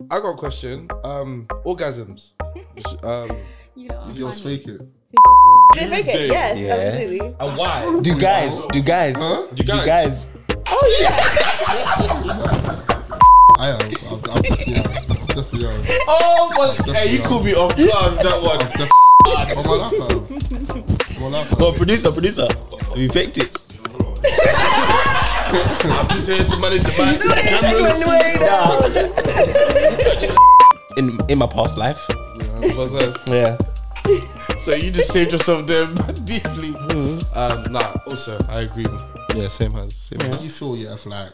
I got a question. Um, orgasms. um, You know, Girls fake it. typical. They make it, yes, Yeah. absolutely. and why? Do guys? Do guys? Do Do guys? guys? I have. I've, I've definitely have. I've definitely have. Oh my! Hey, you called me off guard with that one. Def- on my life, I have. On my life, Oh, producer, producer. Have you faked it? I'm just here to manage the mic. Way down. In in my past life. What's that? Yeah. So you just saved yourself there deeply. Um, nah. Also, I agree. Yeah, same hands. Same How do you feel, yeah, if like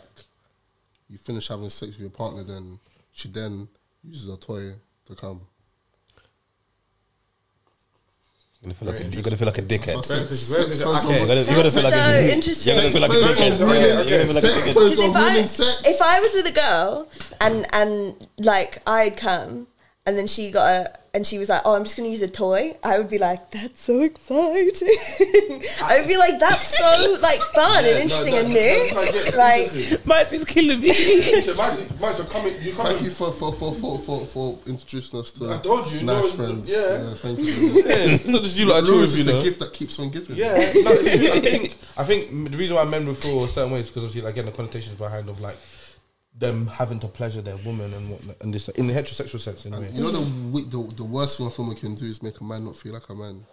you finish having sex with your partner, then she then uses a toy to come? You're gonna feel like a, you're gonna feel like a dickhead. Sex, because- sex because- toys okay, You're gonna, you're gonna feel like so a interesting. You're gonna feel like a dickhead. are Yeah, ruining- You're gonna feel like a dickhead. toys Because are if I, if I was with a girl and and like I'd come and then she got a and she was like, "Oh, I'm just gonna use a toy," I would be like, "That's so exciting!" I would be like, "That's so like fun and interesting and new." Like, Mike is killing me. Mike, Mike, you're coming. You're. Thank you for for, for, for, for, for introducing us to I told you, nice no, friends. yeah. thank you. Yeah, it's not just you like Lewis choose, you a know. gift that keeps on giving. Yeah, no. I think I think the reason why men would feel a certain way is because obviously, like, again, the connotations behind of like them having to pleasure their woman and whatnot, and this in the heterosexual sense, anyway. You know the, the the worst thing a film can do is make a man not feel like a man.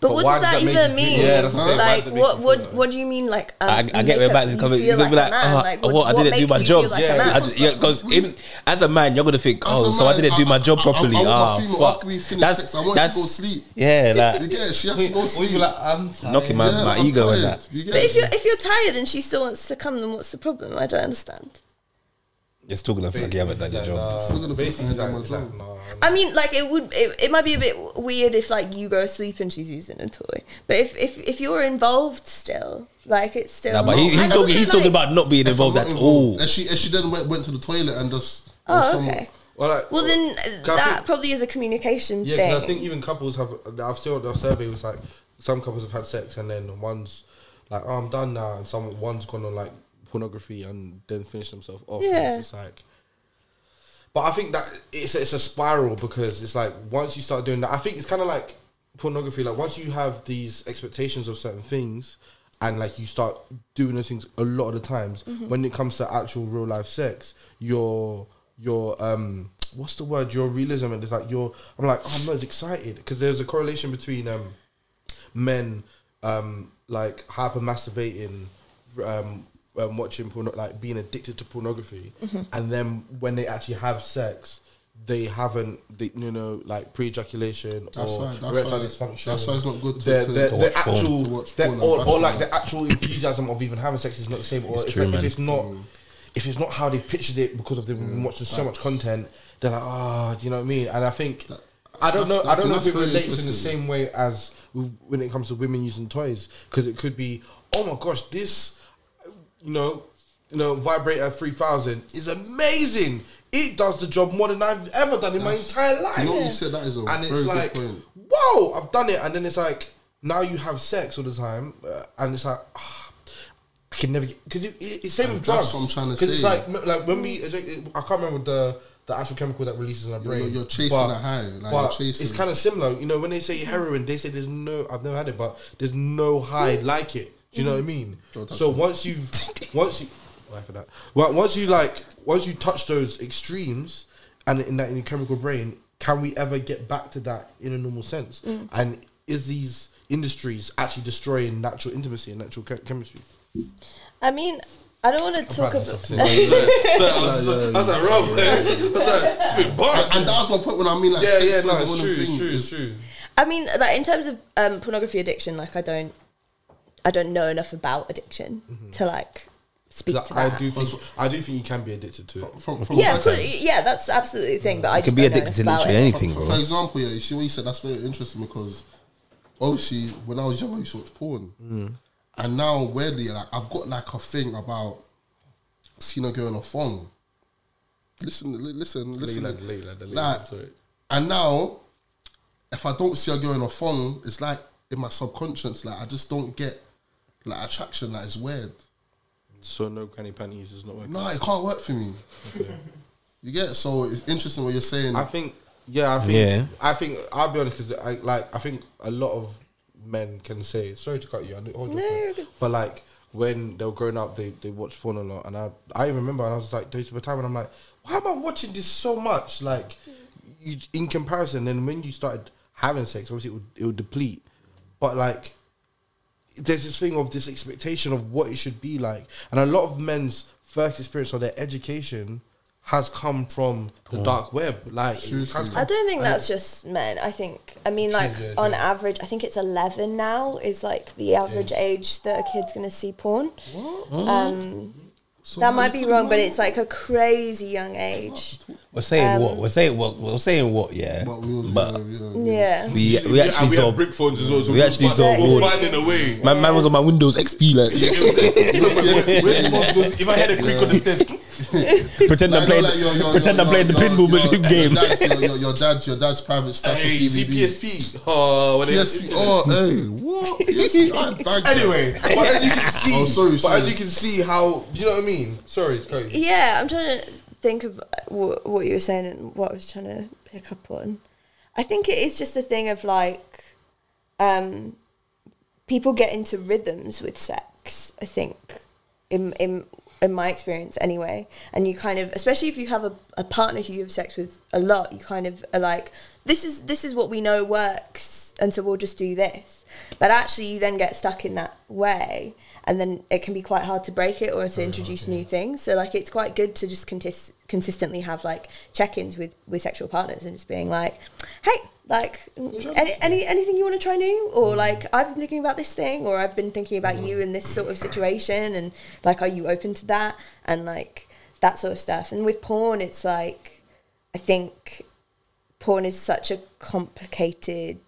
but, But what does that that even mean? Yeah, that's what I'm saying. Why like, does it make what what what do you mean? Like, um, I, I get make very a- bad. you It's coming. You're gonna be like, oh, Like, what, what- I didn't do my job. like yeah, man? I just, yeah, because in as a man, you're gonna think, oh, a so I didn't do my job I- I- properly. I want my Ah, fuck. after we finish That's sex, I want you to that's go sleep. yeah, like You get it? She has to go Or sleep. like, I'm tired. knocking my, Yeah, my ego and that. But if you're if you're tired and she still wants to come, then what's the problem? I don't understand. You're still gonna feel like you haven't done your job. Still gonna feel Basically, like it's I'm like, a it's like, job. nah, I mean, like it would. It, it might be a bit weird if like you go asleep and she's using a toy. But if if, if you're involved still, like it's still. Nah, but he, he's talking. also, He's talking about not being involved at involved, all. And she and she then went, went to the toilet and just. Oh, someone- okay. Well, like, Well, then that think- probably is a communication Yeah, thing. because I think even couples have. I've seen the survey was like some couples have had sex and then one's like, "Oh, I'm done now," and some one's gone on like pornography and then finish themselves off. Yeah. It's just like. But I think that it's it's a spiral because it's like once you start doing that, I think it's kind of like pornography. Like once you have these expectations of certain things, and like you start doing those things a lot of the times, when it comes to actual real life sex, your your um what's the word? Your realism and it's like you're. I'm like oh, I'm not as excited because there's a correlation between um men um like hyper masturbating um, um watching porn like being addicted to pornography and then when they actually have sex they haven't they, you know like pre-ejaculation That's or why- erectile dysfunction. That's why it's not good to- the, to- the, to the watch porn. actual To watch porn or, or like the actual enthusiasm of even having sex is not the same or It's if, true, if it's not if it's not how they pictured it because of they've been watching so much content they're like ah do you know what I mean? And I think I don't know I don't know if it relates in the same way as when it comes to women using toys because it could be oh my gosh this you know you know vibrate at 3000 is amazing. It does the job more than I've ever done in my entire life. You know what you said? That is a and it's like point. whoa I've done it. And then it's like now you have sex all the time uh, and it's like ah, I can never get because it, it, it's same with drugs. That's what I'm trying to because it's like like when we I can't remember the the actual chemical that releases in our brain you're- you're chasing but- a high, like, but you're chasing- it's kind of similar. You know when they say heroin they say there's no I've never had it but there's no high like it do you know what I mean so me. once you've once you why for that well once you like once you touch those extremes and in that in your chemical brain can we ever get back to that in a normal sense and is these industries actually destroying natural intimacy and natural che- chemistry I mean, I don't want to talk about. that's like Rob. That's like spit bars. And that's was my point when I mean like Yeah, sex yeah, is no, one it's true, it's true, it's true. I mean, like in terms of um, pornography addiction, like I don't, I don't know enough about addiction to like speak to I that. do think I do think you can be addicted to it. From, from yeah, sex- so, yeah, that's absolutely the thing. But I You can just be don't know addicted to literally anything, For, bro. for example, yeah, you see what you said. That's very interesting because obviously when I was young, I used to watch porn, Mm. and now weirdly, like I've got like a thing about seeing a girl on a phone. Listen, li- listen, listen. Lay lad, lay Like, sorry. and now, if I don't see a girl on a phone, it's like in my subconscious, like I just don't get like attraction. Like it's weird. So no granny panties is not working. No, it can't work for me. You get so it's interesting what you're saying. I think, yeah, I think, Yeah. I think I'll be honest because I like I think a lot of men can say sorry to cut you. I know, hold your No, phone." you're good. but like when they were growing up, they they watched porn a lot, and I I even remember and I was like, there's a time when I'm like, why am I watching this so much? Like, you, in comparison, then when you started having sex, obviously it would it would deplete, but like there's this thing of this expectation of what it should be like, and a lot of men's first experience or their education has come from the dark web. Like, it. I don't think that's just men. I think I mean like yeah, on true. average, I think it's eleven now is like the average age that a kid's gonna see porn. Um, So that might be you wrong, but it's like a crazy young age. We're saying Um, what? We're saying what? We're saying what? Yeah. But we was, But yeah, yeah, Yeah. we we actually and we saw. brick phones as well. So we actually saw fi- we were porn. finding a way. My man was on my Windows XP like if I had a creak on the stairs, pretend I'm Like, playing no, like your- your- pretend your- I'm playing the your- pinball your- your game. dad's- Your, your, your dad's your dad's private stuff hey, with you see DVDs. PSP. Oh, when it- PSP. Oh, hey, what? PSP, I bagged that. Anyway, but as you can see, Oh, sorry, but sorry. as you can see, how do you know what I mean. Sorry, Cody. Yeah, I'm trying to think of what, what you were saying and what I was trying to pick up on. I think it is just a thing of like, um, people get into rhythms with sex. I think, in in in my experience anyway, and you kind of, especially if you have a, a partner who you have sex with a lot, you kind of are like, this is this is what we know works, and so we'll just do this. But actually, you then get stuck in that way, and then it can be quite hard to break it or to introduce new things. So like, it's quite good to just contis- consistently have like check-ins with with sexual partners and just being like, hey. Like any, any anything you want to try new, or like I've been thinking about this thing, or I've been thinking about you in this sort of situation, and like, are you open to that? And like that sort of stuff. And with porn, it's like I think porn is such a complicated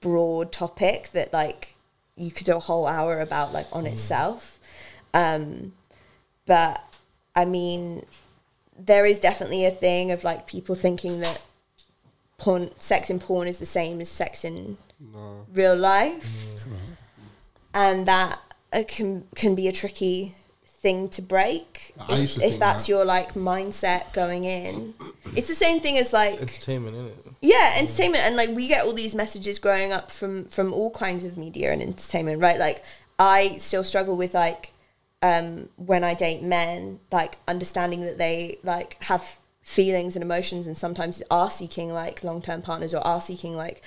broad topic that like you could do a whole hour about like on itself. Um but i mean there is definitely a thing of like people thinking that porn sex in porn is the same as sex in real life. And that uh, can can be a tricky thing to break if, to if that's that. your like mindset going in it's the same thing as like Entertainment, isn't it? yeah entertainment and like we get all these messages growing up from from all kinds of media and entertainment right like i still struggle with like um when i date men like understanding that they like have feelings and emotions and sometimes are seeking like long-term partners or are seeking like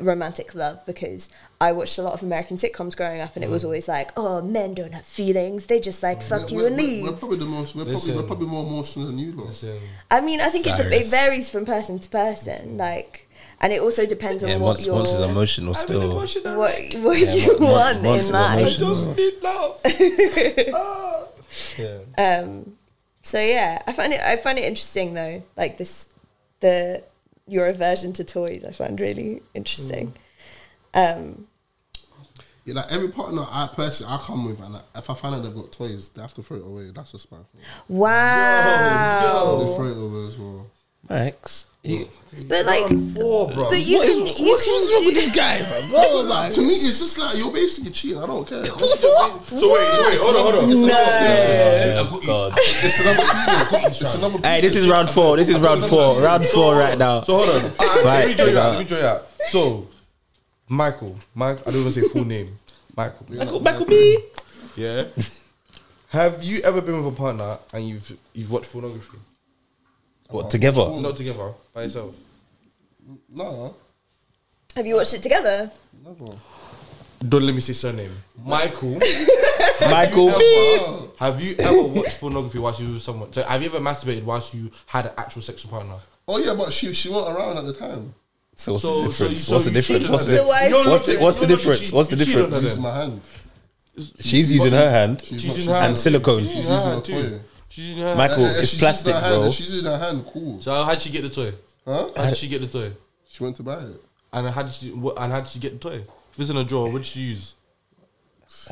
romantic love because I watched a lot of American sitcoms growing up and it was always like, oh, men don't have feelings. They just like fuck you We're- and we're- leave. We're probably the most. We're probably, we're probably more emotional than you, lot. I mean, I think it, it varies from person to person. Like, and it also depends Yeah, on what once your once is emotional still. emotional. what what Yeah, you mon- mon- want once in is I life. emotional. just need love. Ah. Yeah. Um, so yeah, I find it I find it interesting though. Like this, the your aversion to toys, I find really interesting. Um, Yeah, like every partner I personally I come with, and like, if I find out they've got toys, they have to throw it away. That's just my thing. wow, They throw it away as well. Max, you, but like, Four, bro. but you what is can what's you what's wrong with this guy, bro? Bro, like, to me, it's just like you're basically cheating. I don't care. So wait, so wait, hold on, hold on. It's No. another- Oh, God. It's another penis. It's another Hey, this is round four. This is round four. Round four right now. So hold on. Right, let me join you out. Let me join you out. So, Michael, Mike, I don't even say full name. Michael. Michael, Michael B. Yeah. Have you ever been with a partner and you've you've watched pornography? What together? Not together, by yourself. No, have you watched it together? never. Don't let me say surname. Michael. Michael B. ever, have you ever watched pornography whilst you were with someone? So have you ever masturbated whilst you had an actual sexual partner? Oh yeah, but she she wasn't around at the time. So what's So- the so you- difference? so what's the difference? What's on the So why- You're what's the what's the difference? cheat- What's the you cheated on difference? her This is my hand. She's using her hand She's She's not- her not- and silicone. She's She's in her using hand a too. toy. She's using her hand. Michael, it's she's plastic, using her hand, bro. and She's using her hand. Cool. So how did she get the toy? Huh? How did she get the toy? She went to buy it. And how did she? What, and how did she get the toy? If it's in a drawer, what did she use?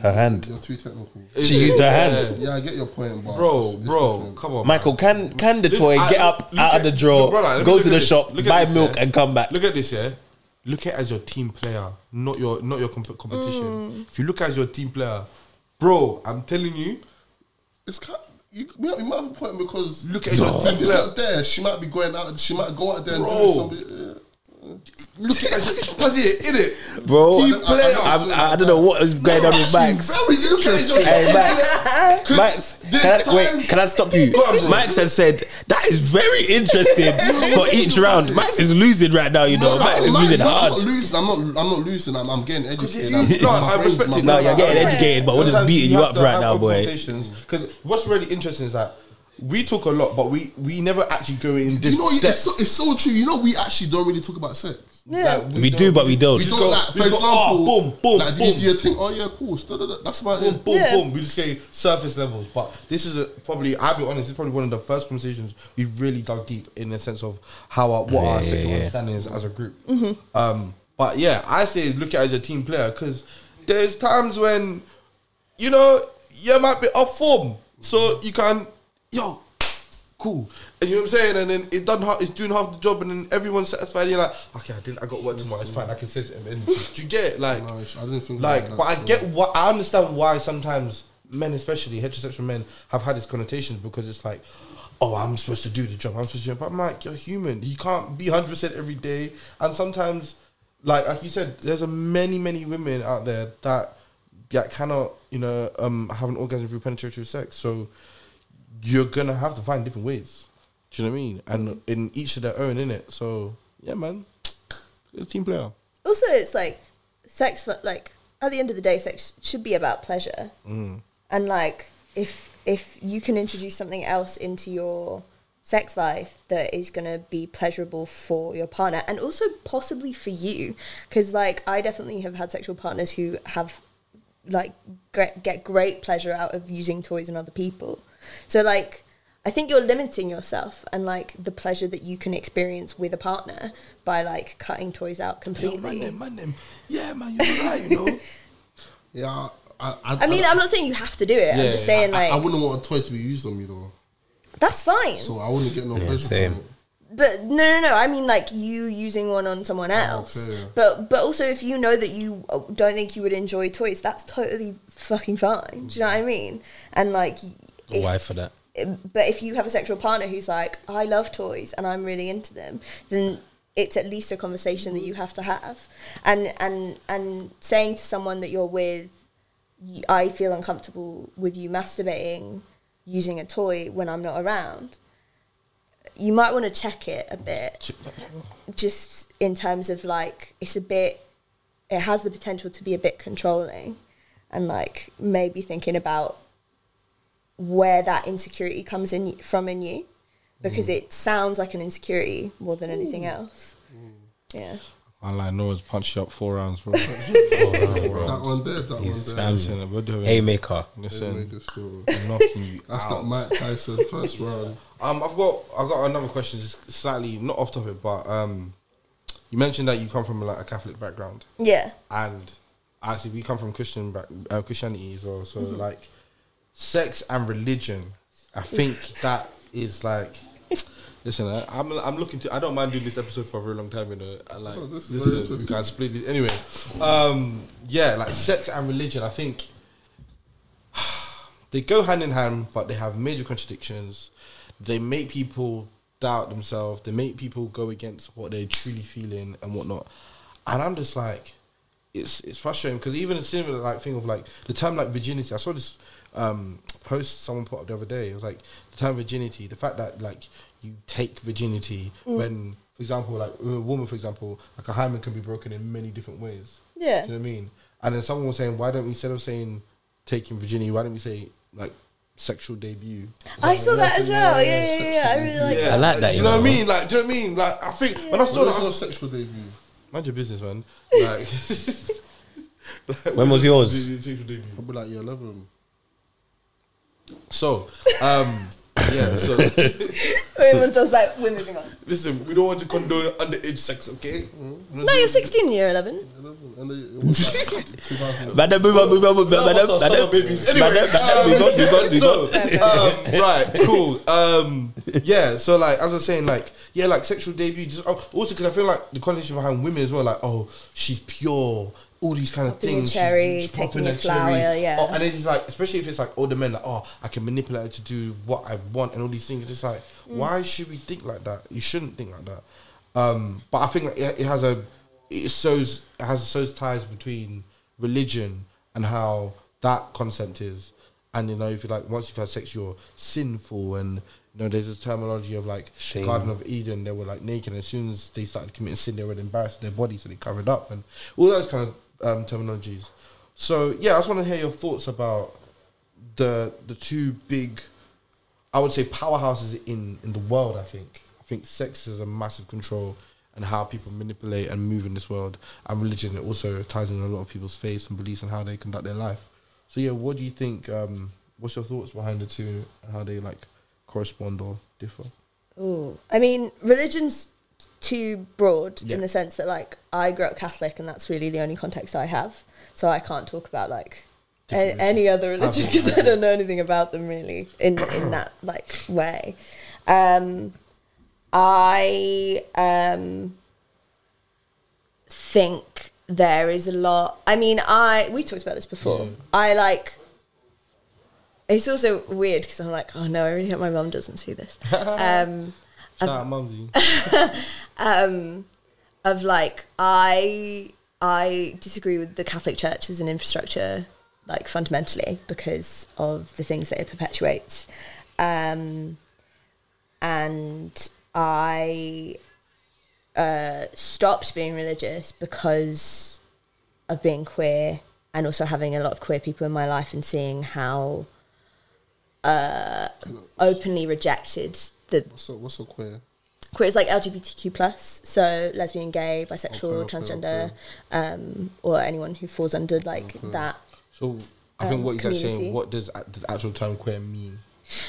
Her hand. You're too technical. Is She it- used her Yeah. hand. Yeah, I get your point, but Bro, it's- it's bro, different. come on, Michael, can can the Listen, toy I- get up look out at- of the drawer, look, brother, let me go look to at the this. shop, Look at buy this, milk, yeah. and come back? Look at this, yeah. Look at it as your team player, not your not your comp- competition. Mm. If you look at it as your team player, bro, I'm telling you, It's kind. You, you might you might have a point because Look at if your it's player. not there, she might be going out. She might go out there and Bro. do something. Yeah. Look at That's it, innit? Bro, Team I- I- player. I- I'm, I don't know what is going on with Actually, Max. Very interesting. Hey, Max. Max, there's can I, wait, times- can I stop you? Go on. Max has said that is very interesting for each round. Max is losing right now, you know. No, Max is no, losing no, I'm not losing. I'm not. I'm not losing. I'm, I'm getting educated. you- I'm, no, my I respect it. No, you're getting oh, educated, but we're just beating you up right now, boy. Because what's really interesting is that we talk a lot, but we we never actually go in Do this you know it's depth. so, it's so true. You know, we actually don't really talk about sex. Yeah. Like, We do, but we don't. We don't go- like, we for go, example, oh, boom, boom, like, do boom. you do your thing? Oh yeah, cool. da, da, da. That's about boom, it. boom, Yeah. boom. We just say surface levels, but this is a, probably. I'll be honest. It's probably one of the first conversations we've really dug deep in the sense of how our, what our Yeah, sexual yeah. understanding is as a group. Um, but yeah, I say look at it as a team player because there's times when you know you might be off form, so you can yo. Cool, and you know what I'm saying, and then it done. half- It's doing half the job, and then everyone's satisfied. And you're like, okay, I did. I got work tomorrow. It's fine. I can sit it. And do you get it? Like, No, I didn't think like, but I get what I understand why sometimes men, especially heterosexual men, have had these connotations because it's like, oh, I'm supposed to do the job. I'm supposed to do it. But I'm like, you're human. You can't be 100 percent every day. And sometimes, like like you said, there's a many many women out there that that cannot you know um have an orgasm through penetrative sex. So you're gonna have to find different ways. Do you know what I mean? And in each of their own, in it. So yeah, man, it's a team player. Also, it's like sex. For, like at the end of the day, sex should be about pleasure. Mm. And like, if if you can introduce something else into your sex life that is gonna be pleasurable for your partner and also possibly for you, because like I definitely have had sexual partners who have like get, get great pleasure out of using toys on other people. So like I think you're limiting yourself and like the pleasure that you can experience with a partner by like cutting toys out Yo, completely. man, them, man, them. Yeah, man, you're right. You know. Yeah, I. I, I mean, I'm not saying you have to do it. Yeah, I'm just saying I, like I wouldn't want a toy to be used on me though, that's fine. so I wouldn't get no Yeah, pleasure. same. But no, no, no. I mean, like you using one on someone else. okay. But but also, if you know that you uh, don't think you would enjoy toys, that's totally fucking fine. Do you know what I mean? And like, if, Why for that? But if you have a sexual partner who's like, I love toys and I'm really into them, then it's at least a conversation that you have to have. And and and saying to someone that you're with, I feel uncomfortable with you masturbating using a toy when I'm not around. You might want to check it a bit, just in terms of like it's a bit. It has the potential to be a bit controlling, and like maybe thinking about where that insecurity comes in from in you because it sounds like an insecurity more than anything else. Yeah. I like Noah's punched you up four rounds, bro. That one there, that He's one there. Listen, we're doing. Haymaker. listen, Nigga, knocking you That's out. that Mike Tyson first round. Um, I've got I've got another question, just slightly not off topic, but um, you mentioned that you come from like a Catholic background, Yeah. and actually we come from Christian back, uh, Christianity as well. So like, sex and religion, I think that is like. Listen, I, I'm I'm looking to. I don't mind doing this episode for a very long time. You know, I like Oh, this listen. We can split it anyway. Um, yeah, like sex and religion. I think they go hand in hand, but they have major contradictions. They make people doubt themselves. They make people go against what they're truly feeling and whatnot. And I'm just like, it's it's frustrating because even a similar like thing of like the term like virginity. I saw this um, post someone put up the other day. It was like the term virginity. The fact that like you take virginity when, for example, like a woman, for example, like a hymen can be broken in many different ways. Yeah. Do you know what I mean? And then someone was saying, why don't we instead of saying taking virginity, why don't we say like sexual debut? I saw that as well. Yeah, yeah, yeah. yeah. I really like I like that, Do you you know what I mean? Like, do you know what I mean? Like, I think when I saw What that, was I your sexual debut? mind your business, man. Like, like, When was yours? Sexual debut. Probably like year 11. So, um, yeah. So, Women does like we're moving on. listen, we don't want to condone underage sex, okay? No, you're 16, year 11. 11. And it was like 2000. Madam, move on, move on, move on, madam, madam. babies. Anyway, Madam, madam, move on, move on, move on. um, right, cool. Um, yeah, so like as I was saying, like yeah, like sexual debut. Just oh, also because I feel like the connotation behind women as well, like oh, she's pure, all these kind of Popping a things. cherry, just taking popping a flower, yeah. Oh, and it's like, especially if it's like older men, like, oh, I can manipulate her to do what I want and all these things. It's just like, Mm. why should we think like that? You shouldn't think like that. Um, but I think like, it, it has a, it shows, it has shows ties between religion and how that concept is. And you know, if you like, once you've had sex, you're sinful, and you know, there's a terminology of like Shame. Garden of Eden. They were like naked. And as soon as they started committing sin, they were embarrassed their body, so they covered up, and all those kind of um, terminologies. So yeah, I just want to hear your thoughts about the the two big, I would say, powerhouses in in the world. I think I think sex is a massive control and how people manipulate and move in this world, and religion it also ties in a lot of people's faiths and beliefs and how they conduct their life. So yeah, what do you think? Um, what's your thoughts behind the two and how they like correspond or differ? Oh, I mean, religion's too broad Yeah. in the sense that, like, I grew up Catholic, and that's really the only context I have. So I can't talk about like a- any other religion because I don't know anything about them really in in that like way. Um, I um think there is a lot. I mean, I we talked about this before. Yeah. I like. It's also weird because I'm like, oh no, I really hope my mum doesn't see this. Um, Shout out, Mumsy. um, of like I I disagree with the Catholic Church as an infrastructure, like fundamentally because of the things that it perpetuates, um, and I uh, stopped being religious because of being queer and also having a lot of queer people in my life and seeing how uh, openly rejected the What's so what's so queer? queer is like LGBTQ plus, so lesbian, gay, bisexual, Okay, okay, transgender, okay. um, or anyone who falls under like that. So I think Um, what you're saying, what does the actual term queer mean?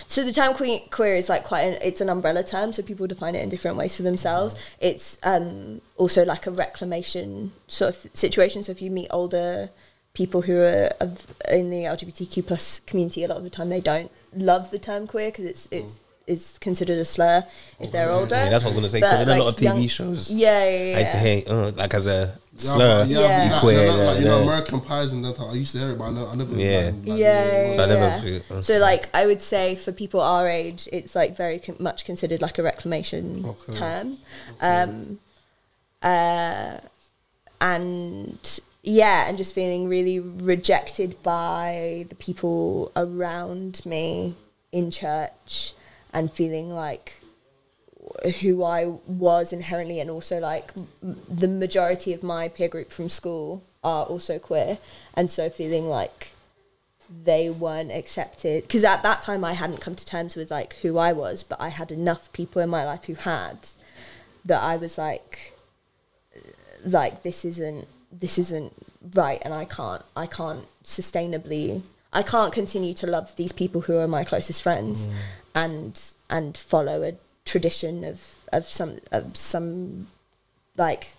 So the term queer, queer is like quite an, it's an umbrella term, so people define it in different ways for themselves. It's um, also like a reclamation sort of situation. So if you meet older people who are of, in the LGBTQ plus community, a lot of the time they don't love the term queer because it's it's is considered a slur if they're older. Yeah, that's what I was gonna say. But, Because in a lot of TV young- shows, Yeah, yeah, yeah. I used to hear uh, like as a slur. but- yeah, Yeah. you know, Queer, you know, like, you know, yeah. American pies and that. I used to hear it, but I, know, I never. Yeah. like, like, yeah, yeah, I never yeah. uh, So like I would say for people our age, it's like very con- much considered like a reclamation Okay. term, um, uh, and yeah, and just feeling really rejected by the people around me in church, and feeling like who I was inherently, and also like m- the majority of my peer group from school are also queer, and so feeling like they weren't accepted because at that time I hadn't come to terms with like who I was, but I had enough people in my life who had that I was like, like this isn't this isn't right, and I can't I can't sustainably I can't continue to love these people who are my closest friends, mm. And and follow a tradition of of some of some like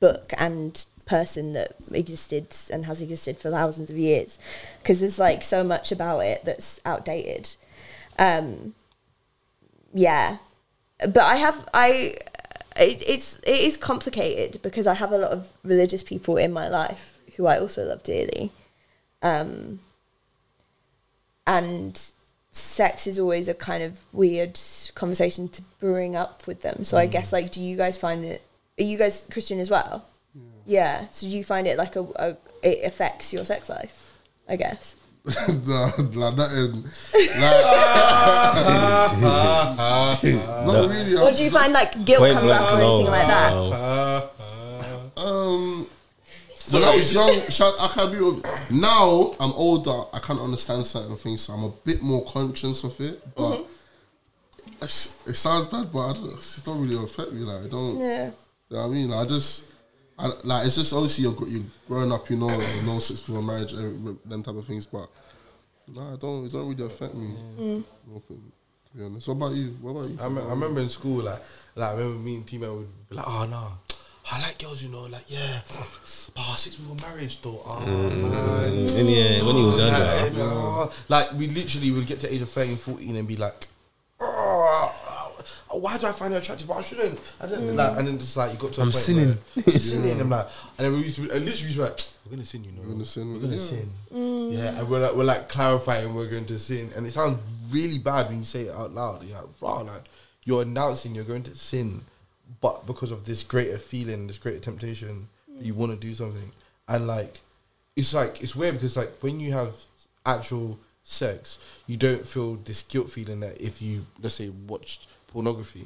book and person that existed and has existed for thousands of years. Because there's like so much about it that's outdated. Um yeah. But i have i it, it's it is complicated because i have a lot of religious people in my life who i also love dearly. Um and sex is always a kind of weird conversation to bring up with them so i guess like do you guys find that are you guys christian as well yeah. So do you find it like a, a it affects your sex life? I guess. nah, like nothing. Like, not really. Or do you find like guilt Point comes up or blank, no, anything like that? No. Um, when I was young, shout- I can be with, now I'm older. I can't understand certain things, so I'm a bit more conscious of it. But it's- it sounds bad, but I don't, it don't really affect me. Like, it don't. Yeah. You know what I mean? Like, I just. I, like it's just obviously you're, you're growing up, you know, you know, sex before marriage, uh, them type of things. But nah, it don't it don't really affect me. To be honest, what about you? What about you? I, me- I remember in school, like, like I remember me and T Man would be like, oh no, I like girls, you know, like yeah, but six before marriage though, oh man. Mm. And yeah, when he was Like, younger, oh, like we literally would get to age of 13, 14 and be like, oh, why do I find her attractive? But I shouldn't. I don't like, and then just like you got to. A I'm point sinning. Where you're sinning. I'm like, and then we used to, be, and literally we used to be like, we're gonna sin, you know. We're gonna sin, We're gonna yeah. sin. Yeah, and we're like, we're like clarifying we're going to sin, and it sounds really bad when you say it out loud. You're like, bro, like you're announcing you're going to sin, but because of this greater feeling, this greater temptation, you mm. want to do something, and like, it's like it's weird because like when you have actual sex, you don't feel this guilt feeling that if you let's say watched pornography,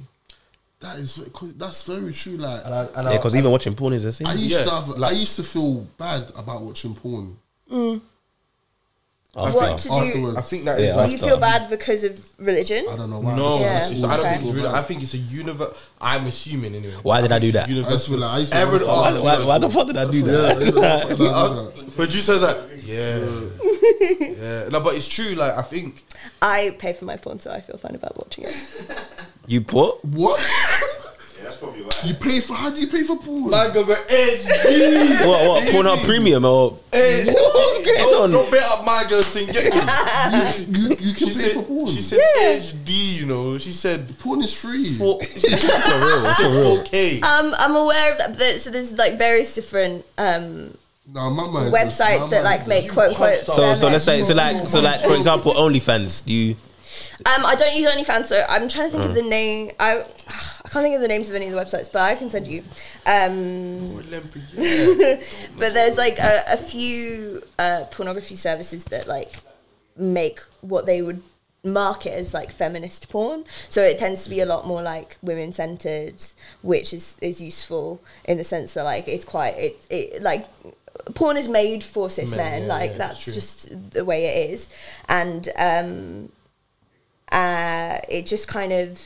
That is 'cause that's very true. Like and I, and Yeah, because even watching porn is a sin. I used Yeah, to have, like- I used to feel bad about watching porn. Mm. After. What to do? Afterwards, I think that Yeah, is I like You feel bad because of religion? I don't know why. no, Yeah, it's- I don't okay. think it's really. I think it's a universe. I'm assuming anyway. Why did I do that? it's I just feel like I used to Everyone have- why, why the fuck did I do that? it's like, fuck that. Producer's like, yeah, yeah. No, but it's true. Like, I think I pay for my porn, so I feel fine about watching it. You put? What? Yeah, that's probably why. You pay for? How do you pay for porn? man go go HD. What, what, Pornhub Premium or? HD. What's going Don't- on? Don't bet up my girl's thing. Get me. you, you can She pay for porn. she said HD. You know, she said porn is free. four. For real, for real. Four K. Um, I'm aware of that. But, so there's like various different um, no, my mind. websites that like make quote unquote. So, so let's say, so like, so like, for example, OnlyFans. Do you? Um, I don't use OnlyFans, so I'm trying to think of Mm. the name. I I can't think of the names of any of the websites, but I can send you. Um, but there's like a, a few uh, pornography services that like make what they would market as like feminist porn. So it tends to be a lot more like women centered, which is is useful in the sense that like it's quite it it like porn is made for cis Men, men. yeah, like yeah, that's just the way it is, and um, uh, it just kind of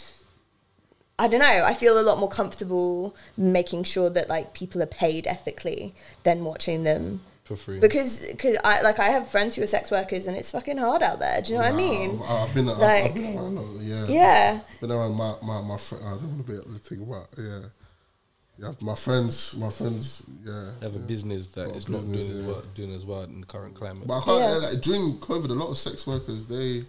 I don't know. I feel a lot more comfortable making sure that like people are paid ethically than watching them For free. because cause I like I have friends who are sex workers and it's fucking hard out there. Do you know what I mean? I've, I've been, I've, Like- I've been around. Yeah. Yeah. Been around my my my friend. I don't want to be able to think about. Yeah. Yeah, my friends, my friends, yeah. have a business that Got a is not business, doing as well, doing as well in the current climate. But I can't, Yeah. like, during COVID, a lot of sex workers, they,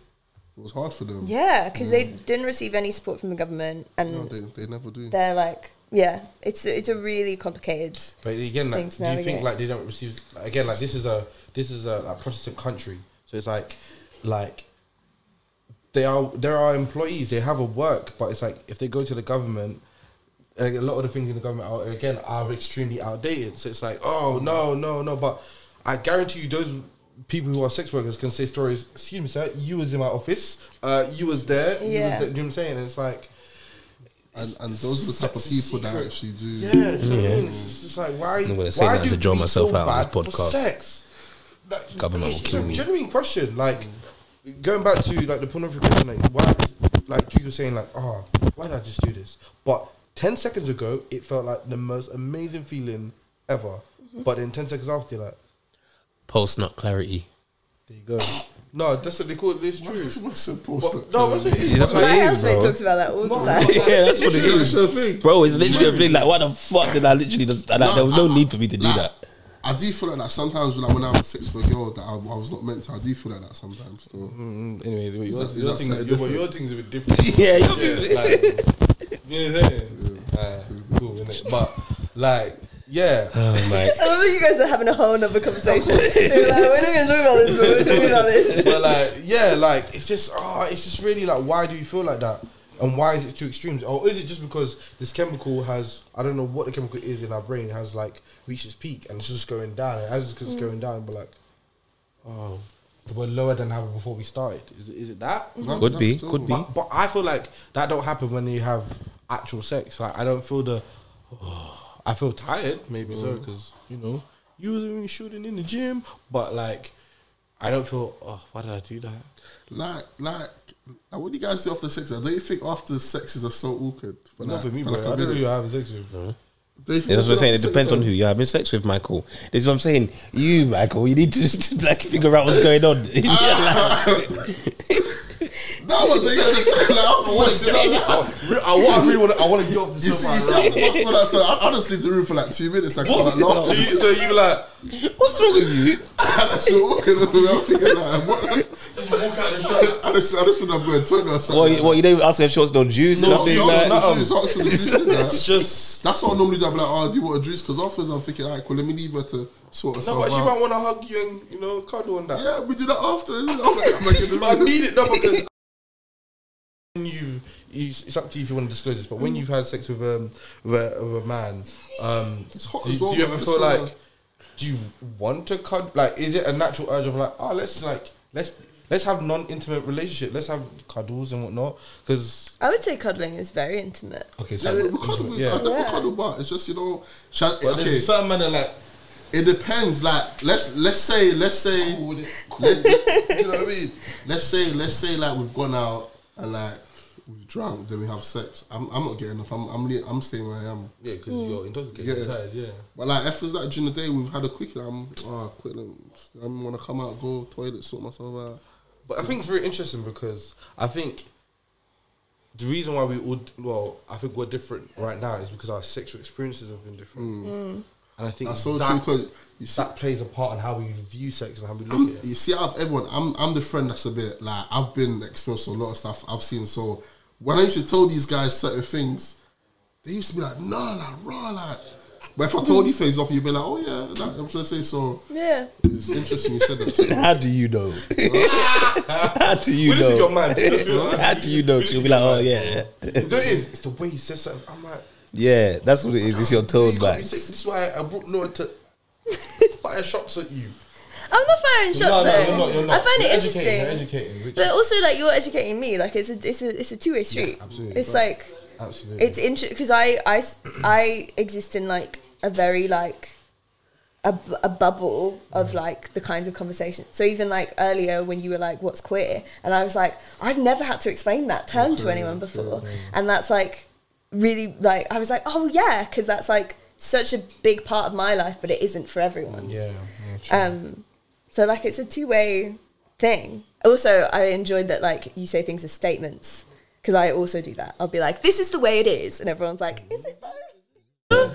it was hard for them. Yeah, because they didn't receive any support from the government and No, they, they never do. they're like yeah, it's it's a really complicated. But again, like, things do you think like they don't receive? Like, again, like this is a this is a like, Protestant country, so it's like like they are there are employees they have a work, but it's like if they go to the government, like, a lot of the things in the government are again are extremely outdated. So it's like oh no no no, but I guarantee you those. People who are sex workers can say stories. Excuse me, sir. You was in my office. Uh, you was there. You was Yeah. there. You know what I'm saying? And it's like, And, and those are the type of Sex is people that actually do. Yeah, do you know what It's like why? I'm gonna say why that do to draw myself feel out on this podcast. Sex. Like, Government will it's kill a me. Genuine question, like going back to like the pornography question, like why? Like you were saying, like oh, why did I just do this? But ten seconds ago, it felt like the most amazing feeling ever. Mm-hmm. But then ten seconds after, you're like Post nut clarity. there you go. No, that's what they call it. It's true. What's supposed But, to no, what's it? Yeah, that's what My it is, housemate bro. talks about that all the time. Yeah, that's what it Yeah, is. sure thing. Bro, it's literally a thing like, what the fuck did I literally just, like, there was no need for me to do Like, that. I do feel like that sometimes when I, when I was sex for a girl that I, I was not meant to. I do feel like that sometimes. Though. Mm, anyway, your, Is that- is your, that thing, something your, different? your thing's a bit different. Yeah, yeah, you're- like, you know what I'm saying? Uh, cool, innit? But like, yeah, Oh my. I love that you guys are having a whole nother conversation. So you're like, we're not going to talk about this, but we're talking about this. but like, yeah, like it's just, oh, it's just really like, why do you feel like that? And why is it too extremes? Or is it just because this chemical has, I don't know what the chemical is in our brain, has like reached its peak and it's just going down. And as it's mm. going down, but like, oh, we're lower than how before we started. Is, it- is it that? Mm-hmm. No, Could no, be, still. could be. But, but I feel like that don't happen when you have actual sex. Like I don't feel the. Oh, I feel tired, maybe so, mm. because you know you was even shooting in the gym, but like I don't feel. Oh, why did I do that? Like, like, like, what do you guys do after sex? Don't you think after sex is so awkward? For Not like, for me, for bro. like a I don't know who you're having sex with. Don't you think Yeah, that's what I'm saying. It depends on who you're having sex with, Michael. This is what I'm saying. You, Michael, you need to like figure out what's going on. Ah. No, but they gotta like after one, sit down. I, I, I really want to, I want to get off the You see, you see, after the bus for that, I, I just leave the room for like two minutes. I can't like So you, so you be like, What's wrong with you? I just walking up and I'm thinking like, what? just walk out the shop. I just, I just think I'm going to toilet or something. What, you- what you didn't ask her if she wants no juice? No, nothing she like. asked me, nothing. she was asking me to do that. It's just. That's what I normally do. I'm like, oh, do you want a juice? Because afterwards I'm thinking, alright, cool, let me leave her to sort No, but she out. might want to hug you and you know cuddle and that. Yeah, we do that after. Isn't it? I'm like, I'm like in the But I room. need it no because when you, you, it's up to you if you want to disclose this. But when you've had sex with um with a, with a man, um, It's hot do, as well, do you ever It's feel so- like do you want to cuddle? Like, is it a natural urge of like, oh, let's like let's let's have non-intimate relationship, let's have cuddles and whatnot? Because I would say cuddling is very intimate. okay, Yeah, so we, we cuddle, we, I yeah. definitely Yeah. cuddle, but it's just you know, shall, But okay. there's certain men that like, It depends. Like let's let's say let's say cool with it. let, you know what I mean? let's say let's say like we've gone out and like we've drunk, then we have sex. I'm, I'm not getting up. I'm I'm le- I'm staying where I am. Yeah, because you're hmm. intoxicated, Yeah. you're tired, yeah. But like if it's like during the day we've had a quickie, I'm oh quick. I'm gonna come out, go toilet, sort myself out. But I think it's very interesting because I think the reason why we all well, I think we're different right now is because our sexual experiences have been different, hmm. Hmm. And I think That's so that, true because you see, that plays a part in how we view sex and how we look I'm, at it. you see, out of everyone, I'm I'm the friend that's a bit like I've been exposed to a lot of stuff I've seen. So when I used to tell these guys certain things, they used to be like, "Nah, like raw, like." But if I told you things up, you'd be like, "Oh yeah," like, I'm trying to say. So Yeah. it's interesting you said that. So, How do you know? How do you Well, this is your know? man. Just be like, How do you know? this She'll be like, oh yeah, You know what it is? It's the way he says something. I'm like, yeah. That's what it is. It's your tone you can't back. be. This is why I brought Noah to fire shots at you. I'm not firing shots no, no, though. you're not. You're not. I find You're it educating, interesting. You're educating, which But also, like you're educating me. Like it's a it's a it's a two way street. absolutely. It's Right. like absolutely. it's interesting because I I I exist in like a very like a, a bubble of like the kinds of conversations. So even like earlier when you were like, "What's queer?" and I was like, "I've never had to explain that term to anyone before," and that's like really like I was like, "Oh yeah," because that's like such a big part of my life, but it isn't for everyone. yeah. yeah. Um, so like it's a two way thing. Also, I enjoyed that like you say things as statements because I also do that. I'll be like, "This is the way it is," and everyone's like, "Is it though?"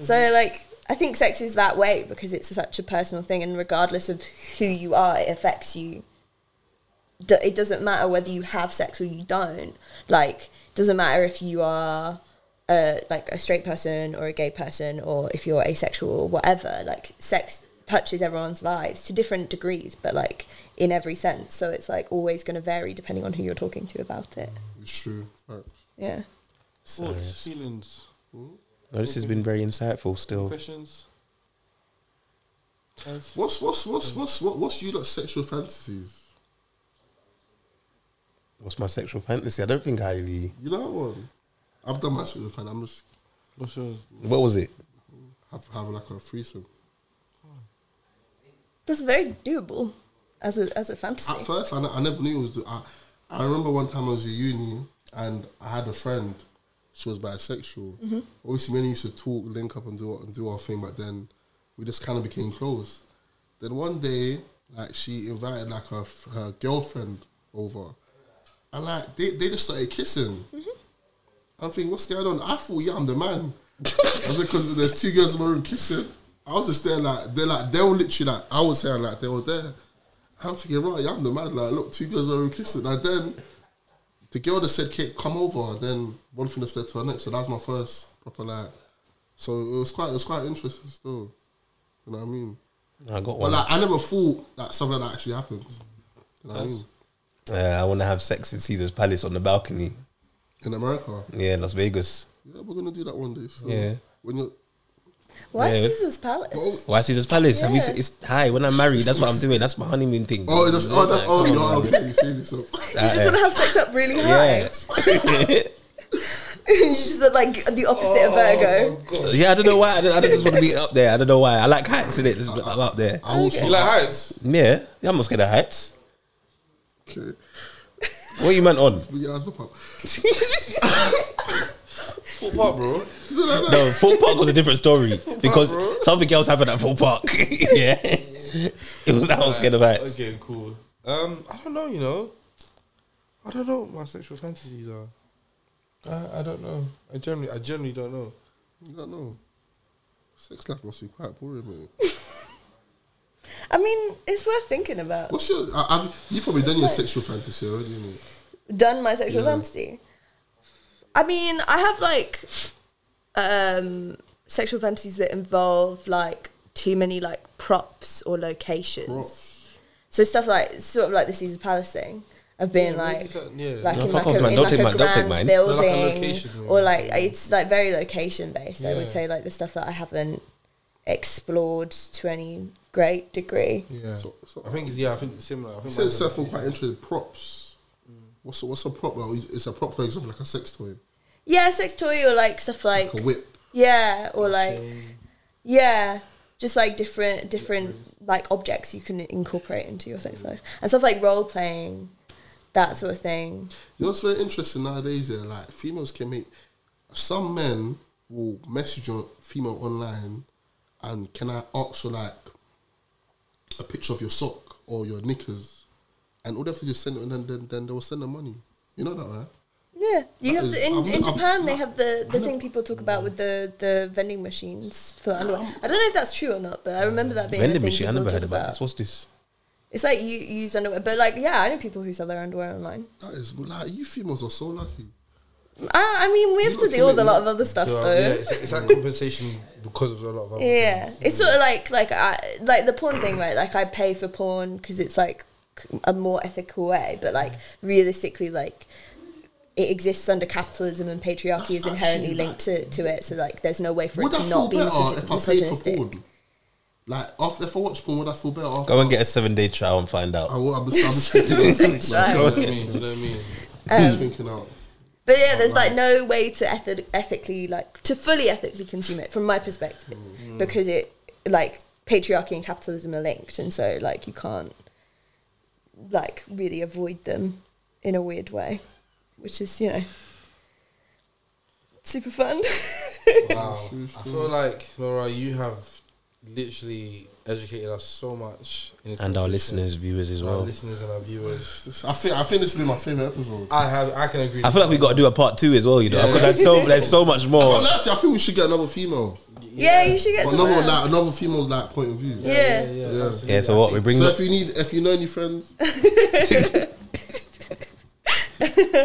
so like, I think sex is that way because it's such a personal thing, and regardless of who you are, it affects you. It doesn't matter whether you have sex or you don't. Like, doesn't matter if you are a like a straight person or a gay person or if you're asexual or whatever like sex touches everyone's lives to different degrees but like in every sense so it's like always going to vary depending on who you're talking to about it it's true. Facts. yeah Thoughts, feelings, No, this has been very insightful. Still, questions. What's what's what's what's what, what's you lot sexual fantasies? What's my sexual fantasy? I don't think I really. You know one. I've done my sexual fantasy. I'm just What's yours? What was it? have have like a threesome. that's very doable as a as a fantasy At first, I, I never knew it was. Do- I, I remember one time I was at uni and I had a friend. She was bisexual. Mm-hmm. Obviously, when we used to talk, link up, and do and do our thing, but then we just kind of became close. Then one day, like she invited like her her girlfriend over, and like they, they just started kissing. Mm-hmm. I'm thinking, what's going on? I thought, yeah, I'm the man. because there's two girls in my room kissing, I was just there like they're like they were literally like I was here like they were there. I'm thinking, right, yeah, I'm the man. Like, look, two girls in my room kissing. And then the girl that said, "Kate, come over." And then one thing that led to her next. So that was my first proper like. So it was quite, it was quite interesting still. You know what I mean? I got one. But like, I never thought that something like that actually happened. You know what I mean? Uh, I want to have sex in Caesar's Palace on the balcony. In America, Yeah, Las Vegas. yeah, we're gonna do that one day. So Yeah. When you're, why Yeah. caesar's palace oh, Why Caesar's Palace? Have you? Yeah. It's hi. When I'm married, that's what I'm doing. That's my honeymoon thing. oh, that's, oh, that's, oh, Like, come no, okay, you see yourself. you just want to have sex up really high Yeah. you just look like the opposite of virgo Yeah, I don't know why. I, don't, I just want to be up there. I don't know why. I like heights in it. I'm up there. I also, You like heights? Yeah, yeah, I'm not scared of heights. Okay, What you meant on? we get asked pop. Full part, bro. No, Thorpe Park was a different story because bro. something else happened at Thorpe Park. yeah, it was that I was scared of heights. Okay, cool. Um, I don't know. You know, I don't know what my sexual fantasies are. I, I don't know. I generally, I generally don't know. I don't know. Sex life must be quite boring, mate. I mean, it's worth thinking about. What's your? I- I've, you've probably done your sexual fantasy already, mate. Done my sexual Yeah. fantasy. I mean, I have like um sexual fantasies that involve like too many like props or locations. Props. So stuff like sort of like the Caesar Palace thing of being Yeah, like so- yeah. like No, in like a, in like a mine. Grand mine. No, like building, location, yeah. or like it's like very location based. I would say like the stuff that I haven't explored to any great degree. yeah. So- so- I think it's yeah. I think it's similar. I think said mine's stuff I'm quite interested in props. What's a, what's a prop? Like, it's a prop, for example, like a sex toy, Yeah, sex toy or like stuff like like a whip. yeah, or like Chain. yeah, just like different different like objects you can incorporate into your sex life and stuff like role playing, that sort of thing. You know what's very interesting nowadays? Yeah, like females can make. Some men will message a female online, and can I ask for like a picture of your sock or your knickers, and all they have to do is send it, and then then, then they will send the money. You know that, right? Yeah, you That have is- the, in, I'm- in I'm- Japan they I'm- have the, the I'm thing not- people talk about with the, the vending machines for underwear. I don't know if that's true or not, but I remember that being Vending a thing machine. I never heard talk about this. What's this? It's like you use underwear, but like yeah, I know people who sell their underwear online. That is like you females are so lucky. I, I mean, we have to deal with a lot of other stuff So, though. yeah, it's, it's like compensation because of a lot of other Yeah, things. it's sort of like like I like the porn thing, right? Like I pay for porn because it's like a more ethical way, but like realistically, like it exists under capitalism and patriarchy is inherently actually, linked to, to it. So like, there's no way for Would it I to feel not be better misogy- if I paid for porn? Like after if I watch porn, would I feel better? After? Go and get a seven day trial and find out. I will, I'm just, I'm just thinking out. Try. You know what I mean? You know what I mean? Um, just thinking out. But yeah, there's like no way to ethi- ethically like to fully ethically consume it from my perspective mm. because it like patriarchy and capitalism are linked, and so like you can't like really avoid them in a weird way, which is you know super fun. Wow. I feel like Laura, you have literally educated us so much, in this And our listeners, viewers as our well. listeners and our viewers. I think I think this will be my favorite episode. I have, I can agree. I feel like we got to do a part two as well, you know, Yeah. because there's so there's so much But more. actually, I think we should get another female. yeah, you should get But another else. like another female's like point of view. Yeah. yeah, Yeah. absolutely. Yeah, so what we bring So the if you need, if you know any friends,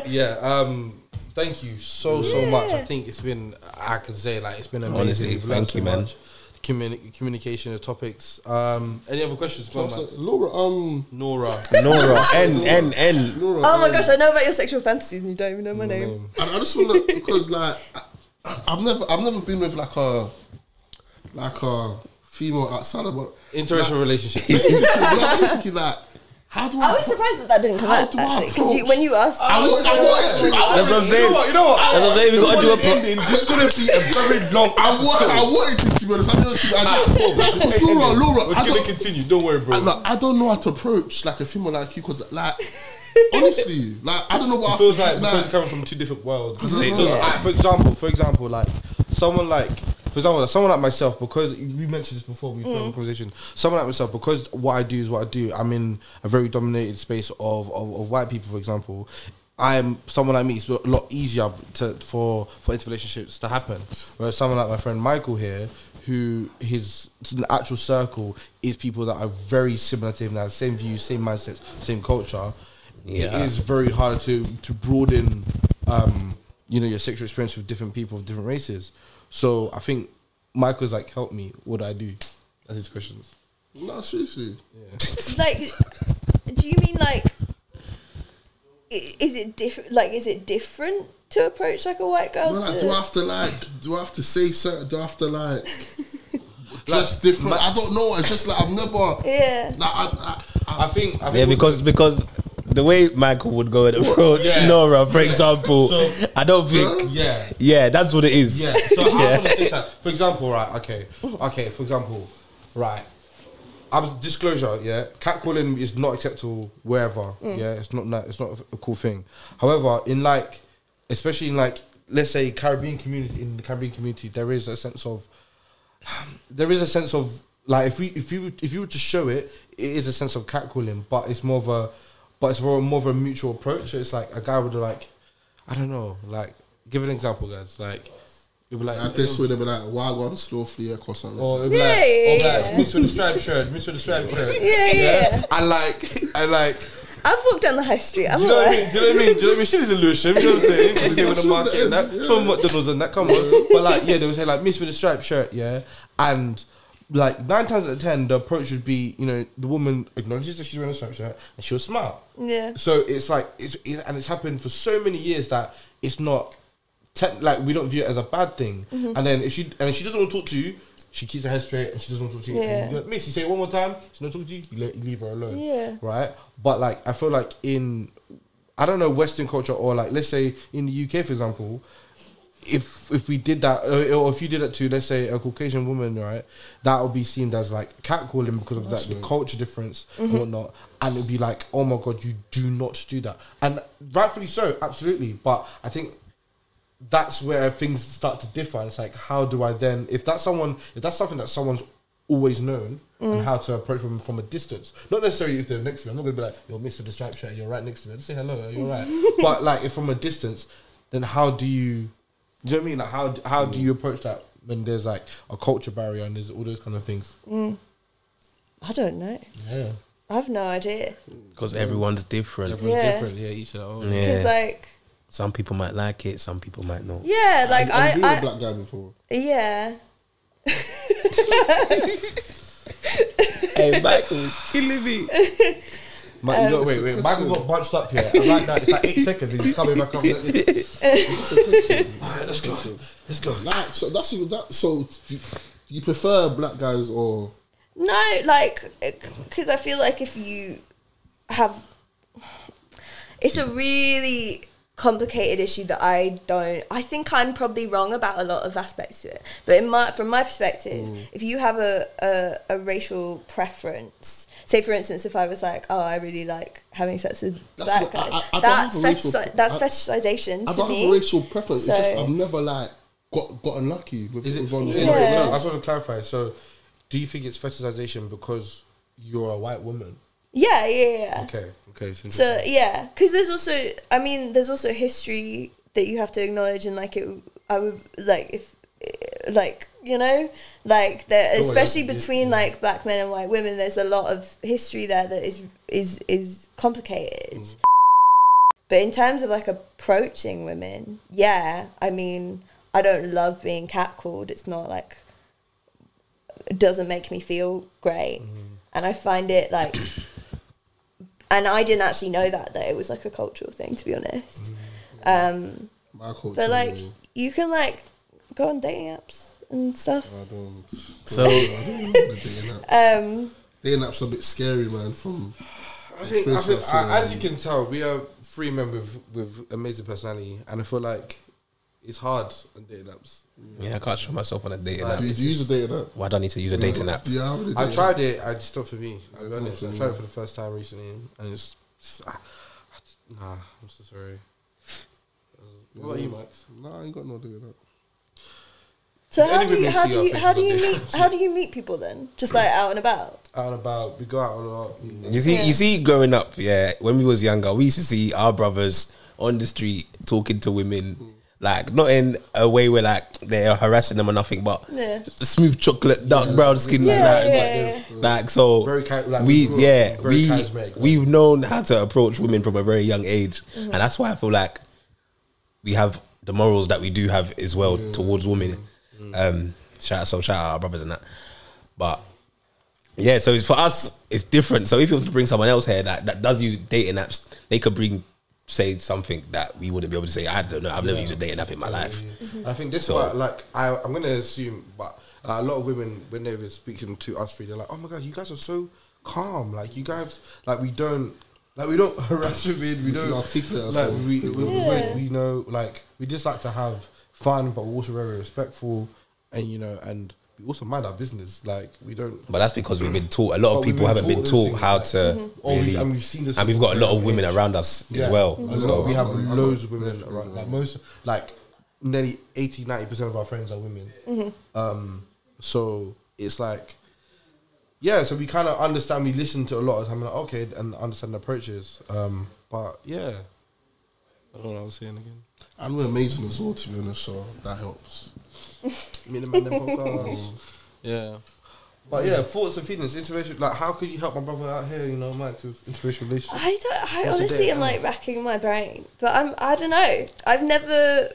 Yeah. Um. Thank you so so much. I think it's been. I can say like it's been amazing. Honestly, We've thank you, so man. much. Communi- communication, the topics. Um. Any other questions? Go on, man. Laura, um, Nora. Nora N N N. Laura, Oh my um, gosh, I know about your sexual fantasies and you don't even know my name. Name. I, I just want to because like I, I've never I've never been with like a like a female outside of but Interracial relationship. basically, like, basically like how do I? I was surprised that that didn't come out actually because when you asked, I, was, I wanted to. I That's what I'm wanted, saying. You know what? You know what? That's what I'm saying. We got to do a part. ending. This is gonna be a very long. I, wa- I wanted it to be honest. I just, I just, because Laura, Laura, We're gonna continue. Don't worry, bro. I, like, I don't know how to approach like a female like you because like honestly, like I don't know what it I feels feel like because you're coming from two different worlds. Yeah. Like, for example, for example, like someone like, for example, someone like myself, because we mentioned this before, we've had a conversation. Someone like myself, because what I do is what I do. I'm in a very dominated space of of, of white people, for example. I'm someone like me. It's a lot easier to for for interrelationships to happen. Whereas someone like my friend Michael here, who his actual circle is people that are very similar to him, that have same views, same mindsets, same culture. Yeah. It is very hard to to broaden, um, you know, your sexual experience with different people of different races. So I think Michael's like, help me. What do I do? That's his questions. No, seriously. like, do you mean like, i- is it different? Like, is it different to approach like a white girl? No, like, to- do I have to like? Do I have to say something? Do I have to like? Dress different. I don't know. It's just like I've never. yeah. Like I, I, I think. I think Yeah, because because the way Michael would go and approach Yeah. Nora, for example, So- I don't think. yeah. Yeah, that's what it is. Yeah. So Yeah. want to say something. For example, right? Okay. Okay. For example, right. I'm disclosure. Yeah, catcalling is not acceptable wherever. Mm. Yeah, it's not. not- It's not a cool thing. However, in like, especially in like, let's say Caribbean community in the Caribbean community, there is a sense of, there is a sense of like if we if you if you were to show it, it is a sense of catcalling, but it's more of a but it's more more of a mutual approach. So it's like a guy would like, I don't know, like give an example, guys. Like you'd be like, If they saw, they'd be like, "Wagwan, slow fleer, or something." or it'd be Yeah, like, yeah, or yeah. like, Miss with the striped shirt, Miss with the striped shirt. Yeah, yeah. And like, and like, I've walked down the high street. I'm do you know what I mean? Do you know what I mean? Do you know what I mean? Shit is illusion. You know what I'm saying? Obviously with the market and that, from McDonald's and that, come on. But like, yeah, they would say like Miss with a striped shirt, yeah, and like nine times out of ten, the approach would be, you know, the woman acknowledges that she's wearing a striped shirt and she'll smile. Yeah. So it's like it's it, and it's happened for so many years that it's not te- like we don't view it as a bad thing. Mm-hmm. And then if she and if she doesn't want to talk to you, she keeps her head straight and she doesn't want to talk to you. Yeah. You Miss, you say it one more time, she's not talking to you, you, let, you leave her alone. Yeah. Right. But like I feel like in I don't know Western culture or like let's say in the UK for example. If if we did that, or if you did it to let's say a Caucasian woman, right, that would be seen as like catcalling because of that the culture difference and mm-hmm. whatnot, and it'd be like, oh my god, you do not do that, and rightfully so, absolutely. But I think that's where things start to differ. And it's like, how do I then, if that's someone, if that's something that someone's always known and mm. how to approach them from a distance, not necessarily if they're next to me. I'm not gonna be like, you're Mr. The Stripe Shirt, you're right next to me. Just say hello, you're right. but like, if from a distance, then how do you, do you know what I mean? Like, how how do mm. you approach that when there's like a culture barrier and there's all those kind of things? Mm. I don't know. Yeah, I have no idea. Because everyone's different. everyone's Yeah. different. Yeah, each their own. Oh. Yeah. like, Some people might like it, some people might not. yeah, like I. Have you been I, a I black guy before? yeah. hey, Michael's killing me. Ma- you know, wait, wait. Michael got bunched up here. And right now, it's like eight seconds. And he's coming back up. Like this. Alright, let's go. Let's go. Like, so that's that. So, do you, do you prefer black guys or? No, like, because I feel like if you have, it's a really complicated issue that I don't. I think I'm probably wrong about a lot of aspects to it. But in my, from my perspective, Mm. if you have a, a a racial preference. Say for instance, if I was like, "Oh, I really like having sex with That's black what- guys," I- I- I that's have racial that's fetishization I to don't me. have a racial preference. it's just I've never like got gotten lucky with, Is it? with one is of it- the Yeah. So I just want to clarify. So, do you think it's fetishization because you're a white woman? yeah, yeah, yeah. Okay. Okay. So yeah, because there's also, I mean, there's also history that you have to acknowledge, and like it, I would like if, like you know, like Oh, especially between yeah. like black men and white women, there's a lot of history there that is is is complicated. Mm. But in terms of like approaching women, yeah, I mean, I don't love being catcalled. It's not like it doesn't make me feel great, Mm-hmm. and I find it like and I didn't actually know that that it was like a cultural thing to be honest. Um, my culture. but like you can like go on dating apps and stuff. I don't. So- I don't know the dating app. Um, Dating apps are a bit scary, man. From I think, I think I've seen, I, as you can tell, we are three men with with amazing personality, and I feel like it's hard on dating apps. Yeah, I can't show myself on a dating Right. app. do, you- use a dating app? Why do I need to use a dating app? Do you have a I app? tried it. I just not for me. I'll be it's not honest. I me. tried it for the first time recently, and it's, it's ah, nah. I'm so sorry. What about you, Max? Nah, I ain't got no dating app. So The how only do you how do you how do you meet how do you meet people then? Just like out and about. Out and about, we go out a lot. we- You see, Yeah. you see, growing up, yeah, when we was younger, we used to see our brothers on the street talking to women, like not in a way where like they're harassing them or nothing, but Yeah. smooth chocolate, dark brown skin, Yeah, like, yeah, like so. Very cha- like, we we yeah very we charismatic, we've known how to approach women from a very young age, Mm-hmm. and that's why I feel like we have the morals that we do have as well towards women. Um, shout out, so shout out our brothers and that, but yeah, so it's, for us, it's different. So if you were to bring someone else here that, that does use dating apps, they could bring say something that we wouldn't be able to say. I don't know. I've never used a dating app in my life. I think this So- is like, I, I'm going to assume, but uh, a lot of women, when they're speaking to us three, they're like, oh my God, you guys are so calm. Like, you guys, like, we don't, like, we don't harass women. We We don't, articulate like, ourselves. we, we, we- Yeah. we know, like, we just like to have fun, but we're also very respectful and, you know, and we also mind our business. Like, we don't, But that's because we've been taught. A lot of people haven't been taught those taught things, how like- to Or we- really, and we've seen this and we've got a lot of women age. around us Yeah. as well. A So- We have I- I- loads of women around. Like most, like nearly 80 90 percent of our friends are women. Um, so it's like yeah, so we kind of understand. We listen to a lot of time. Like, okay, and understand the approaches. Um, but yeah, I don't know what I was saying again. And we're amazing as well, to be honest, so that helps. Me and the man them podcast. yeah. But yeah, thoughts and feelings, interracial. Like, how could you help my brother out here? You know, Mike, with interracial relationships. I don't. I What's honestly am like racking my brain, but I'm. I don't know. I've never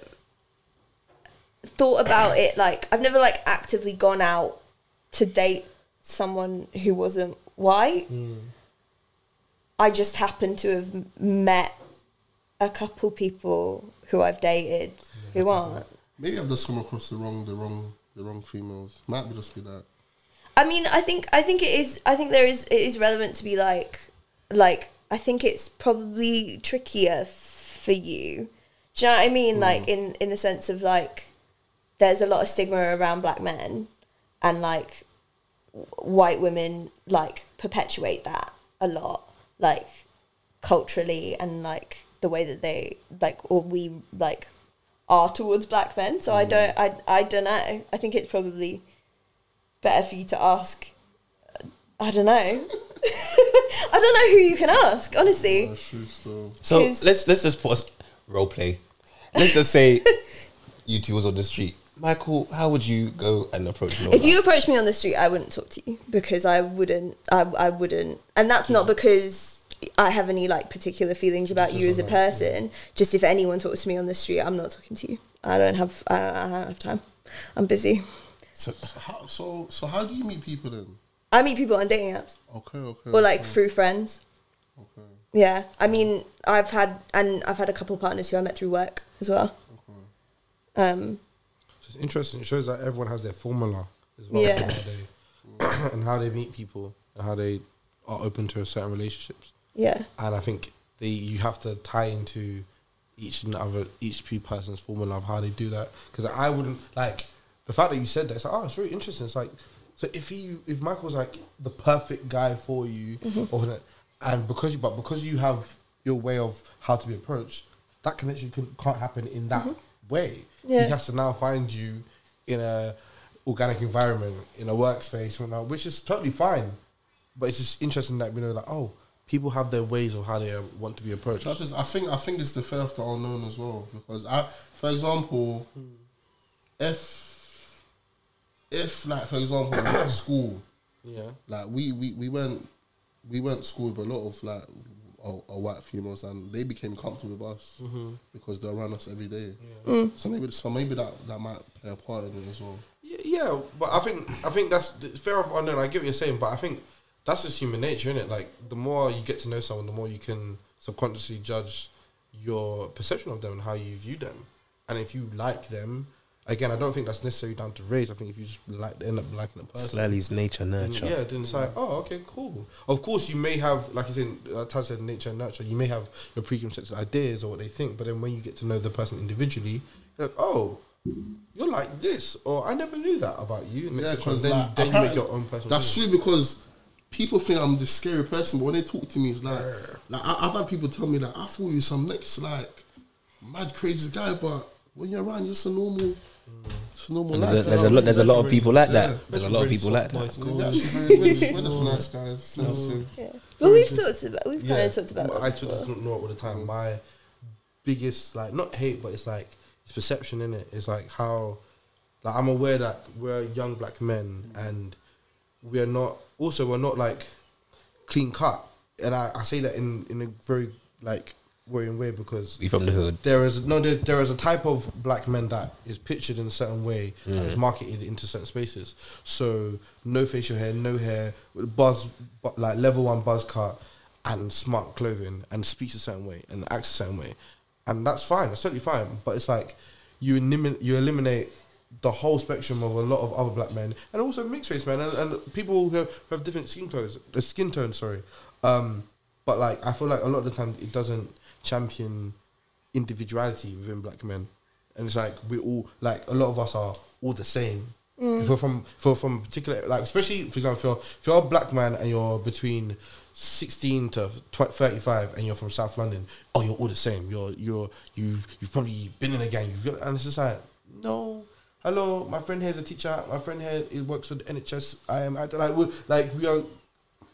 thought about it. Like I've never like actively gone out to date someone who wasn't white. Hmm. I just happened to have met a couple people who I've dated who aren't. Maybe I've just come across the wrong, the wrong, the wrong females. Might be just be that. I mean, I think I think it is. I think there is. It is relevant to be like, like. I think it's probably trickier for you. Do you know what I mean? Like hmm. in in the sense of like, there's a lot of stigma around black men, and like, white women like perpetuate that a lot, like culturally and like the way that they like or we like are towards black men. So I don't. I I don't know. I think it's probably better for you to ask. Uh, I don't know. I don't know who you can ask, honestly. That's. So let's let's just pause role play. Let's just say you two was on the street. Michael, how would you go and approach Nola? If you approached me on the street, I wouldn't talk to you because I wouldn't. I, I wouldn't, and that's not because I have any like particular feelings about you as a person. Just if anyone talks to me on the street, I'm not talking to you. I don't have. I, I don't have time. I'm busy. So how, so so how do you meet people then? I meet people on dating apps Okay, okay. or like okay, through friends. okay. Yeah, I mean, I've had and I've had a couple partners who I met through work as well. Um, So it's interesting. It shows that everyone has their formula as well. Yeah. and how they meet people and how they are open to certain relationships. Yeah, And I think they you have to tie into each and other each person's formula of how they do that. Because I wouldn't like the fact that you said that. It's like oh, it's really interesting. It's like so if he if Michael's like the perfect guy for you, mm-hmm. or and because you but because you have your way of how to be approached, that connection can, can't happen in that mm-hmm. way. Yeah. He has to now find you in a organic environment in a workspace, and all, which is totally fine. But it's just interesting that we know, like, oh, people have their ways of how they uh, want to be approached. That is, I think I think it's the fear of the unknown as well because I, for example, if if like for example like at school, Yeah, like we, we we went we went to school with a lot of like uh, uh, white females and they became comfortable with us because they're around us every day. So maybe so maybe that that might play a part in it as well. yeah, yeah. But I think I think that's it's fair of unknown. I get what you're saying, but I think that's just human nature, isn't it? Like the more you get to know someone, the more you can subconsciously judge your perception of them and how you view them. And if you like them, again, I don't think that's necessarily down to race. I think if you just like end up liking a person, Slightly's nature then, nurture. yeah, then it's like, oh, okay, cool. Of course, you may have, like you said, uh, Taz said, nature and nurture. You may have your preconceived ideas or what they think, but then when you get to know the person individually, you're like, oh, you're like this, or I never knew that about you. And Yeah, because then, like, then you make your own personal. That's opinion. true because people think I'm this scary person, but when they talk to me, it's like, like I, I've had people tell me that I thought you some next like mad crazy guy, but when you're around, you're just a normal, just a normal. And there's lad, a, there's a lot there's a lot of people like Yeah. that. There's a lot of people like that. We're very, we're just, we're just nice guys, sensitive. yeah. But we've talked about we've kind of talked about. I that just before. don't know it all the time. My biggest like not hate, but it's like it's perception in it. It's like how like I'm aware that we're young black men and we're not also we're not like clean cut. And I, I say that in, in a very like worrying way because We from the hood. there is no there, there is a type of black men that is pictured in a certain way and is marketed into certain spaces. So no facial hair, no hair, with buzz bu- like level one buzz cut and smart clothing and speaks a certain way and acts a certain way. And that's fine, that's totally fine. But it's like you eliminate you eliminate the whole spectrum of a lot of other black men and also mixed race men and, and people who have, who have different skin tones, uh, skin tones. Sorry, um, but like I feel like a lot of the time it doesn't champion individuality within black men, and it's like we all like a lot of us are all the same. If you're from you're from a particular like especially for example if you're, if you're a black man and you're between 16 to tw- 35 and you're from South London, oh you're all the same. You're you're you've you've probably been in a gang. You've got, and it's just like no. Hello, my friend here is a teacher. My friend here is works with NHS. I am acting like we like we are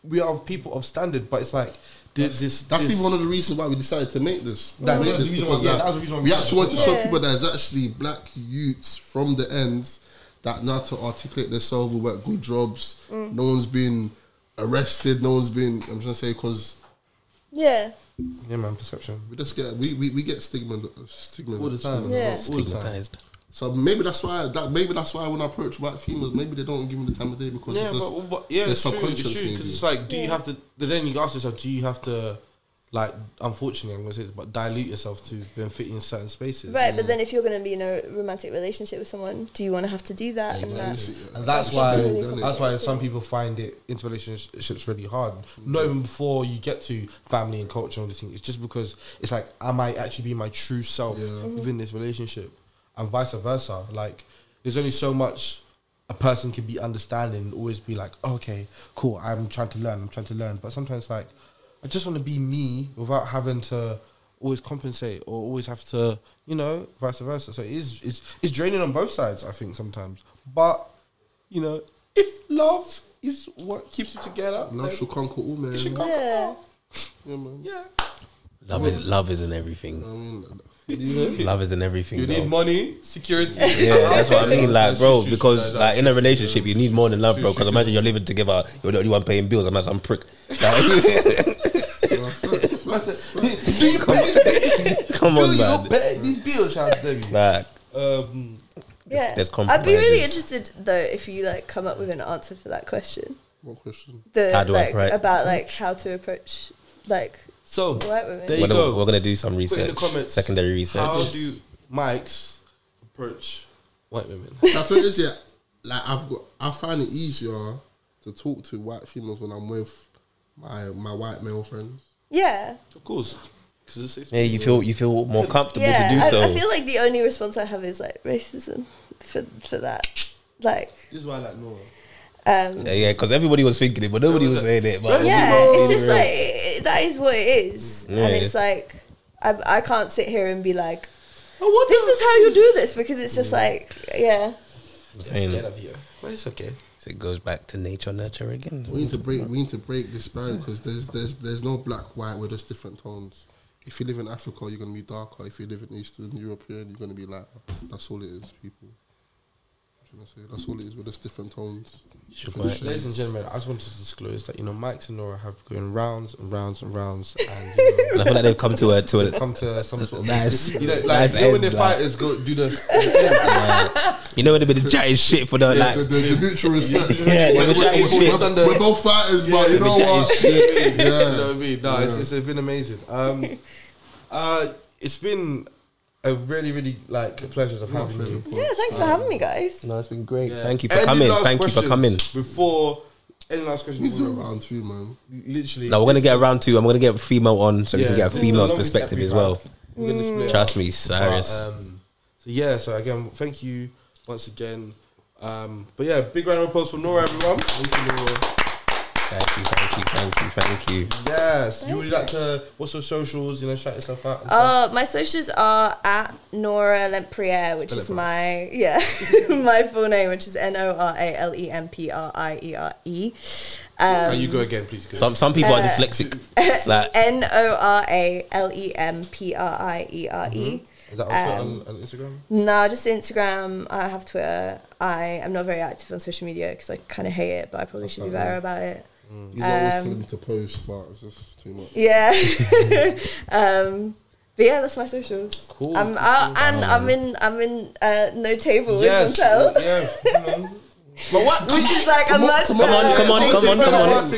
we are people of standard, but it's like this. this That's this, even one of the reasons why we decided to make this. That- make that this the reason because, why- yeah, like, that the reason why we we actually want to show Yeah. people that there's actually black youths from the ends that know how to articulate themselves, will work good jobs. Mm. No one's been arrested. No one's been. I'm trying to say because Yeah. yeah, man, perception we just get we, we, we get stigma stigma all the time. Yeah. all the time. Stigmatized. So maybe that's why that maybe that's why when I approach white females, maybe they don't give me the time of day because Yeah, it's just but, but yeah, it's true. It's true because it's like, do you have to? Then you ask yourself, do you have to, like, unfortunately, I'm gonna say this, but dilute yourself to then fit in certain spaces. Right, but then if you're going to be in a romantic relationship with someone, do you want to have to do that? and that? And that's That's why really that's why some people find it into relationships really hard. Not even before you get to family and culture and all these things. It's just because it's like, am I actually being my true self Yeah. Mm-hmm. within this relationship, and vice versa. Like, there's only so much a person can be understanding and always be like, oh, okay, cool. I'm trying to learn. I'm trying to learn. But sometimes like, I just want to be me without having to always compensate or always have to, you know, vice versa. So it is it's it's draining on both sides. I think sometimes, but you know, if love is what keeps you together, love then should conquer all, man. it should conquer Yeah. all. Yeah, man. Yeah, Love is love isn't everything. I mean, you, Love isn't everything. you though. need money, security. Yeah, that's what I mean. Like, bro, because like in a relationship, you need more than love, bro. Because imagine you're living together, you're the only one paying bills. I'm not some prick. Like, Do you pay? come Do on, you man. pay these bills? Shout Debbie. Like, Um, Yeah. I'd be really interested though if you like come up with an answer for that question. what question? The How do I like approach- about like how to approach like so. There you we're gonna, go. we're gonna do some put in the research, comments secondary research. How do mics approach white women? That's what it is. Yeah, like I've got. I find it easier to talk to white females when I'm with my my white male friends. yeah. Of course, because it's, it's yeah, you feel you feel more comfortable Yeah. to do I, so. I feel like the only response I have is like racism for for that. Like This is why I like Nora. Um yeah, yeah, because everybody was thinking it, but nobody was saying it. But yeah, it's it's just real. like it, that is what it is, Yeah. and it's like I, I can't sit here and be like, Oh, what this is how you do this because it's just like yeah, I'm scared of you. But it's okay. so it goes back to nature, nurture again. We need to break. We need to break this barrier because there's there's there's no black white. We're just different tones. If you live in Africa, you're gonna be darker. If you live in Eastern European, you're gonna be lighter. That's all it is, people. What I say? That's all it is. We're just different tones. Different Ladies and gentlemen, I just wanted to disclose that you know Mike's and Nora have going rounds and rounds and rounds, and you know, And I feel like they've come to a to a come to some sort of Nice- You know, like nice you know when the like- fighters go do the, the you know when they've been chatting shit for the Yeah, like the, the, the mutual respect. Yeah, we're, they've we're- shit. we're- we're both fighters, but you know what? shit. you know what I mean? No, it's, it's been amazing. Um, uh, it's been a really, really like a pleasure of having you. yeah. Thanks for having me, guys. No, it's been great. Yeah. Thank you for Any coming. last Thank you for coming. Before any last questions, We do before- round two, man. literally. Now we're gonna get around two. I'm gonna get a female on, so we can Yeah, get a female's long as perspective every as well. round, We're gonna split Trust up. me, Cyrus. But, um, so yeah, so again, thank you once again. Um, but yeah, big round of applause for Nora, everyone. Thank you, Nora. Thank you, thank you, thank you, thank you. Yes, you would like to. What's your socials? You know, shout yourself out. Uh, my socials are at Nora Lempriere, which Spell it is my yeah my full name, which is N O R A L E M P R I E R E. Can you go again, please? 'cause- Some some people are Uh, dyslexic. Like N O R A L E M P R I E R E. Is that also on um, Twitter and, and Instagram? No, just Instagram. I have Twitter. I am not very active on social media because I kind of hate it, but I probably should be fine, better about it. He's always Um, telling me to post, but it's just too much. Yeah. um, but yeah, that's my socials. Cool, Um, cool, uh, and I'm in I'm in uh, no table Yes. with Montel, Yeah. But what? which is like a much come on, better. come on, come on, come on.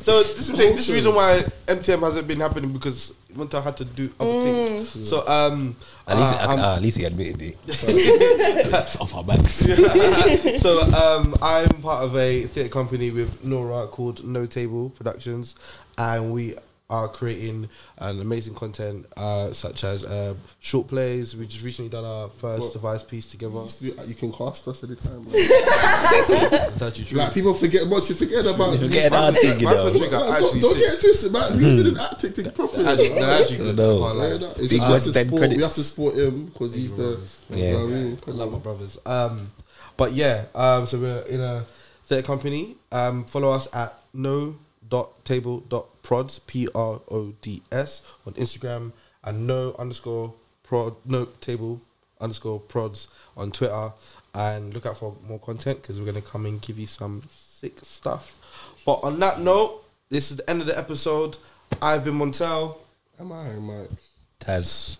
So this is saying this is the reason why MTM hasn't been happening because Monta had to do other Mm. things. So um, at least, uh, I'm- uh, at least he admitted it. It's off our backs. so um, I'm part of a theatre company with Nora called No Table Productions, and we are creating an amazing content, uh, such as uh, short plays. We just recently done our first What? device piece together. You can cast us anytime. bro. It's actually true. like people forget once you forget about. You forget our thing, you know. for trigger, Like, don't, don't get twisted, man. We used to do acting thing properly. Actually, bro. they're actually good. No. I can't lie. Yeah, no, it's Big just we have, to support, we have to support him because he's the. Yeah. You know what I mean? I love my brothers. Um, but yeah, um, so we're in a theatre company. Um, follow us at no dot table dot prods p r o d s on Instagram and no underscore prod no table underscore prods on Twitter and look out for more content because we're gonna come and give you some sick stuff. But on that note, this is the end of the episode. I've been Montel. Am I, Mike? Taz.